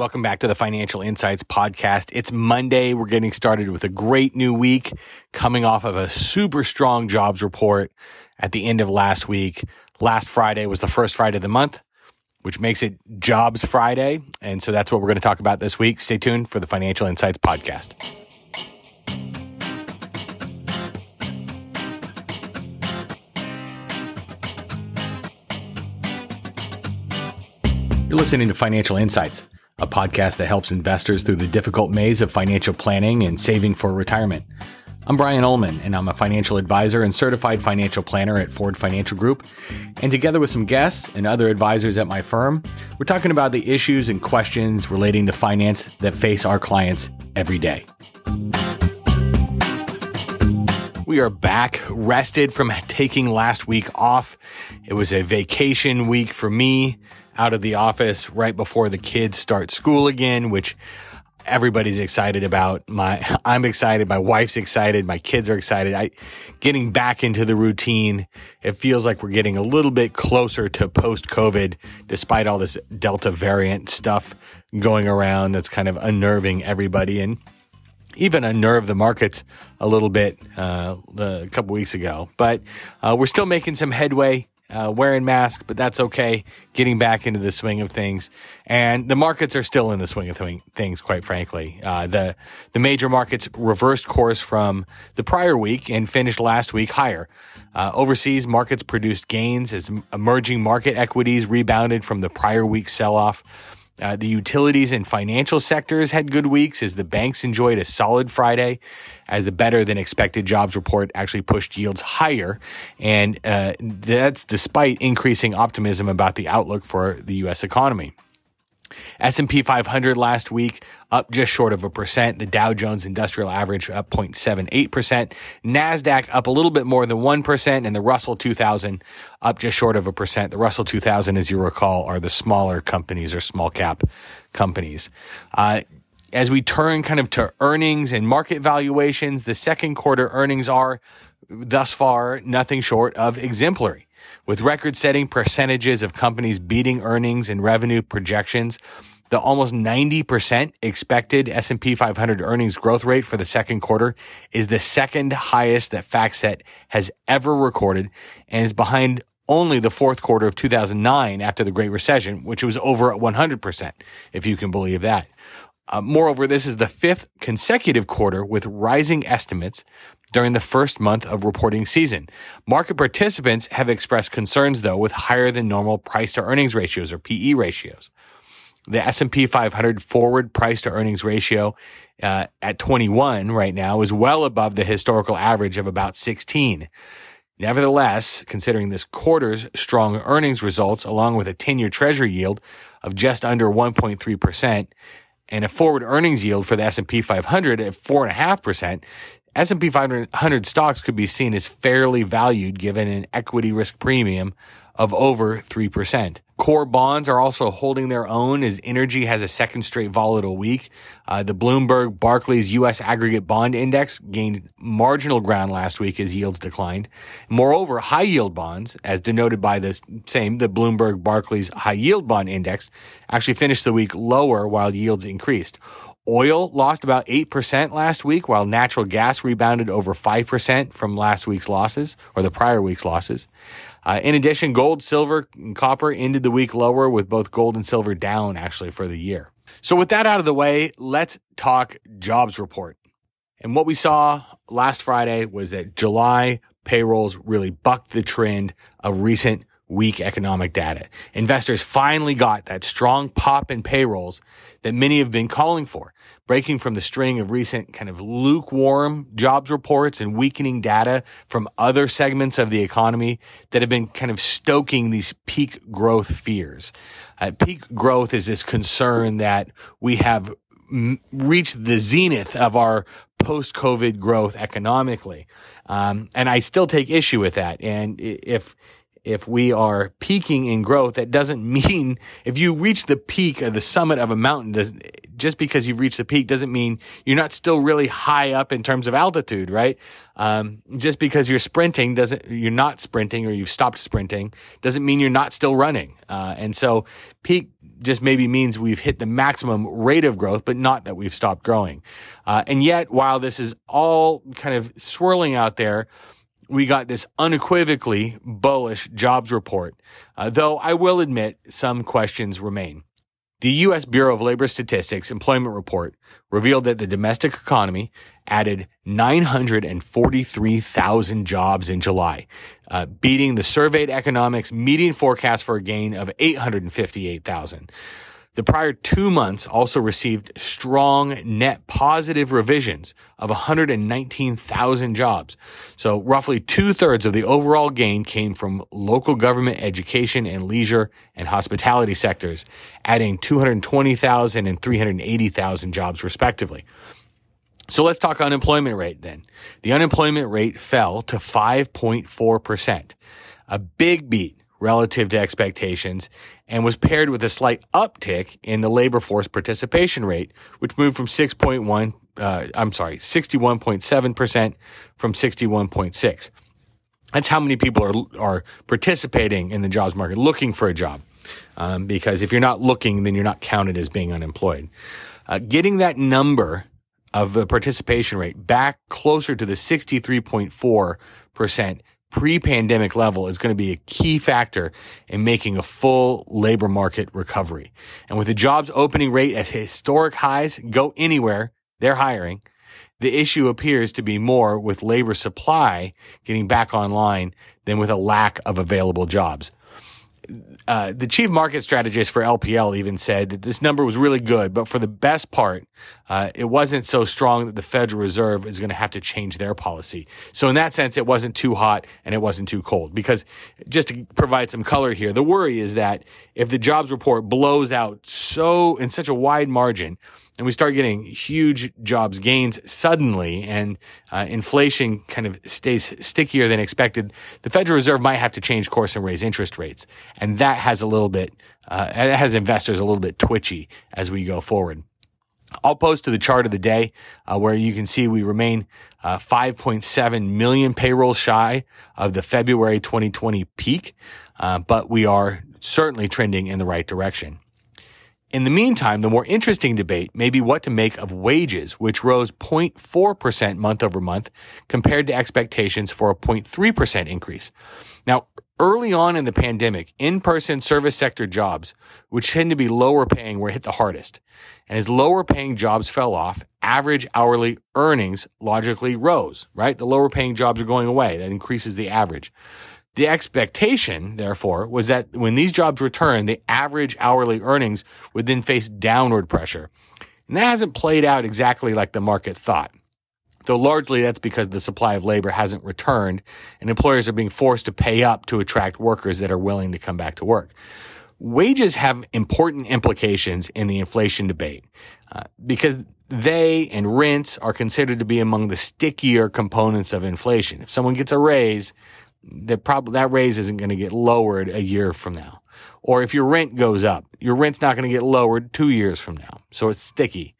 Welcome back to the Financial Insights podcast. It's Monday. We're getting started with a great new week coming off of a super strong jobs report at the end of last week. Last Friday was the first Friday of the month, which makes it Jobs Friday. And so that's what we're going to talk about this week. Stay tuned for the Financial Insights podcast. You're listening to Financial Insights a podcast that helps investors through the difficult maze of financial planning and saving for retirement. I'm Brian Ullman, and I'm a financial advisor and certified financial planner at Ford Financial Group. And together with some guests and other advisors at my firm, we're talking about the issues and questions relating to finance that face our clients every day. We are back, rested from taking last week off. It was a vacation week for me out of the office right before the kids start school again, which everybody's excited about. My, I'm excited. My wife's excited. My kids are excited. I, getting back into the routine. It feels like we're getting a little bit closer to post COVID, despite all this Delta variant stuff going around that's kind of unnerving everybody and even unnerved the markets a little bit, uh, a couple weeks ago. But, uh, we're still making some headway uh, wearing masks, but that's okay. Getting back into the swing of things, and the markets are still in the swing of th- things. Quite frankly, uh, the the major markets reversed course from the prior week and finished last week higher. Uh, overseas markets produced gains as emerging market equities rebounded from the prior week sell off. Uh, the utilities and financial sectors had good weeks as the banks enjoyed a solid Friday, as the better than expected jobs report actually pushed yields higher. And uh, that's despite increasing optimism about the outlook for the U.S. economy. S&P 500 last week up just short of a percent. The Dow Jones Industrial Average up 0.78%. NASDAQ up a little bit more than 1% and the Russell 2000 up just short of a percent. The Russell 2000, as you recall, are the smaller companies or small cap companies. Uh, as we turn kind of to earnings and market valuations, the second quarter earnings are thus far nothing short of exemplary with record setting percentages of companies beating earnings and revenue projections. The almost 90% expected S&P 500 earnings growth rate for the second quarter is the second highest that FactSet has ever recorded and is behind only the fourth quarter of 2009 after the Great Recession, which was over 100%, if you can believe that. Uh, moreover, this is the fifth consecutive quarter with rising estimates during the first month of reporting season. Market participants have expressed concerns though with higher than normal price to earnings ratios or PE ratios. The S&P 500 forward price to earnings ratio uh, at 21 right now is well above the historical average of about 16. Nevertheless, considering this quarter's strong earnings results along with a 10-year treasury yield of just under 1.3% and a forward earnings yield for the S&P 500 at 4.5%, S&P 500 stocks could be seen as fairly valued given an equity risk premium of over 3%. Core bonds are also holding their own as energy has a second straight volatile week. Uh, the Bloomberg Barclays U.S. Aggregate Bond Index gained marginal ground last week as yields declined. Moreover, high yield bonds, as denoted by the same, the Bloomberg Barclays High Yield Bond Index, actually finished the week lower while yields increased. Oil lost about 8% last week, while natural gas rebounded over 5% from last week's losses or the prior week's losses. Uh, in addition, gold, silver, and copper ended the week lower with both gold and silver down actually for the year. So with that out of the way, let's talk jobs report. And what we saw last Friday was that July payrolls really bucked the trend of recent weak economic data. Investors finally got that strong pop in payrolls that many have been calling for, breaking from the string of recent kind of lukewarm jobs reports and weakening data from other segments of the economy that have been kind of stoking these peak growth fears. Uh, peak growth is this concern that we have reached the zenith of our post COVID growth economically. Um, and I still take issue with that. And if, if we are peaking in growth, that doesn't mean if you reach the peak of the summit of a mountain, just because you've reached the peak doesn't mean you're not still really high up in terms of altitude, right? Um, just because you're sprinting doesn't, you're not sprinting or you've stopped sprinting doesn't mean you're not still running. Uh, and so peak just maybe means we've hit the maximum rate of growth, but not that we've stopped growing. Uh, and yet, while this is all kind of swirling out there, we got this unequivocally bullish jobs report, uh, though I will admit some questions remain. The U.S. Bureau of Labor Statistics employment report revealed that the domestic economy added 943,000 jobs in July, uh, beating the surveyed economics median forecast for a gain of 858,000. The prior two months also received strong net positive revisions of 119,000 jobs. So roughly two thirds of the overall gain came from local government education and leisure and hospitality sectors, adding 220,000 and 380,000 jobs respectively. So let's talk unemployment rate then. The unemployment rate fell to 5.4%, a big beat relative to expectations and was paired with a slight uptick in the labor force participation rate, which moved from 6.1, uh, I'm sorry, 61.7% from 61.6. That's how many people are, are participating in the jobs market, looking for a job. Um, because if you're not looking, then you're not counted as being unemployed. Uh, getting that number of the participation rate back closer to the 63.4% pre-pandemic level is going to be a key factor in making a full labor market recovery. And with the jobs opening rate at historic highs, go anywhere, they're hiring. The issue appears to be more with labor supply getting back online than with a lack of available jobs uh, the chief market strategist for LPL even said that this number was really good, but for the best part, uh, it wasn't so strong that the Federal Reserve is going to have to change their policy. So in that sense, it wasn't too hot and it wasn't too cold. Because just to provide some color here, the worry is that if the jobs report blows out so in such a wide margin, and we start getting huge jobs gains suddenly and uh, inflation kind of stays stickier than expected, the Federal Reserve might have to change course and raise interest rates. And that has a little bit, uh, it has investors a little bit twitchy as we go forward. I'll post to the chart of the day uh, where you can see we remain uh, 5.7 million payrolls shy of the February 2020 peak, uh, but we are certainly trending in the right direction. In the meantime, the more interesting debate may be what to make of wages, which rose 0.4% month over month compared to expectations for a 0.3% increase. Now, early on in the pandemic, in-person service sector jobs, which tend to be lower paying, were hit the hardest. And as lower paying jobs fell off, average hourly earnings logically rose, right? The lower paying jobs are going away. That increases the average. The expectation, therefore, was that when these jobs return, the average hourly earnings would then face downward pressure. And that hasn't played out exactly like the market thought. Though largely that's because the supply of labor hasn't returned and employers are being forced to pay up to attract workers that are willing to come back to work. Wages have important implications in the inflation debate uh, because they and rents are considered to be among the stickier components of inflation. If someone gets a raise, that probably that raise isn't going to get lowered a year from now. Or if your rent goes up, your rent's not going to get lowered two years from now. So it's sticky.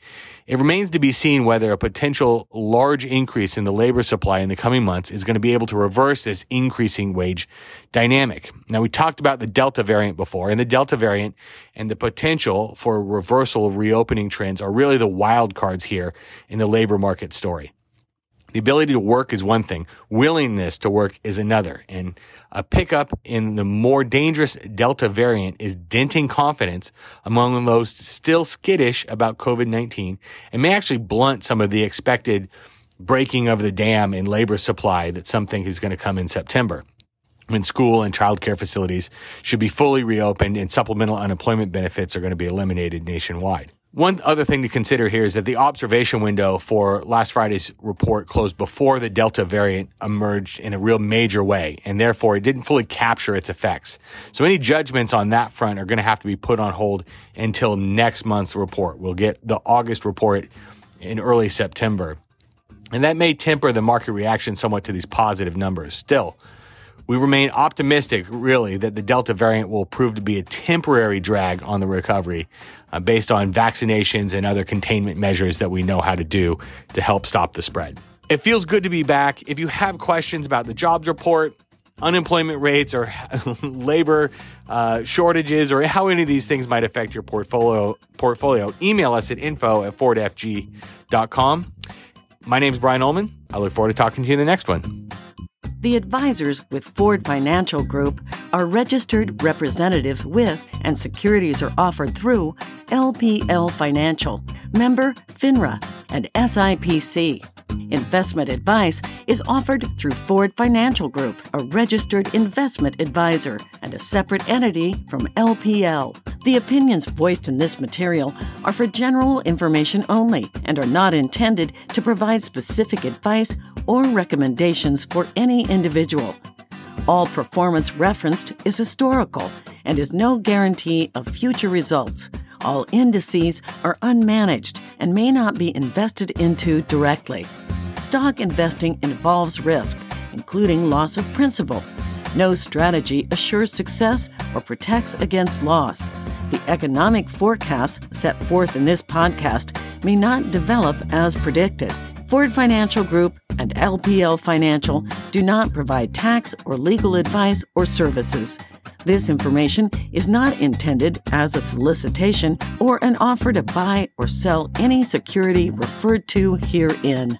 It remains to be seen whether a potential large increase in the labor supply in the coming months is going to be able to reverse this increasing wage dynamic. Now we talked about the Delta variant before and the Delta variant and the potential for reversal of reopening trends are really the wild cards here in the labor market story. The ability to work is one thing. Willingness to work is another. And a pickup in the more dangerous Delta variant is denting confidence among those still skittish about COVID-19 and may actually blunt some of the expected breaking of the dam in labor supply that some think is going to come in September when school and childcare facilities should be fully reopened and supplemental unemployment benefits are going to be eliminated nationwide. One other thing to consider here is that the observation window for last Friday's report closed before the Delta variant emerged in a real major way, and therefore it didn't fully capture its effects. So any judgments on that front are going to have to be put on hold until next month's report. We'll get the August report in early September. And that may temper the market reaction somewhat to these positive numbers. Still, we remain optimistic, really, that the Delta variant will prove to be a temporary drag on the recovery uh, based on vaccinations and other containment measures that we know how to do to help stop the spread. It feels good to be back. If you have questions about the jobs report, unemployment rates or labor uh, shortages or how any of these things might affect your portfolio, portfolio, email us at info at fordfg.com. My name is Brian Ullman. I look forward to talking to you in the next one. The advisors with Ford Financial Group are registered representatives with and securities are offered through LPL Financial, member FINRA, and SIPC. Investment advice is offered through Ford Financial Group, a registered investment advisor and a separate entity from LPL. The opinions voiced in this material are for general information only and are not intended to provide specific advice or recommendations for any individual. All performance referenced is historical and is no guarantee of future results. All indices are unmanaged and may not be invested into directly. Stock investing involves risk, including loss of principal. No strategy assures success or protects against loss. The economic forecasts set forth in this podcast may not develop as predicted. Ford Financial Group and LPL Financial do not provide tax or legal advice or services. This information is not intended as a solicitation or an offer to buy or sell any security referred to herein.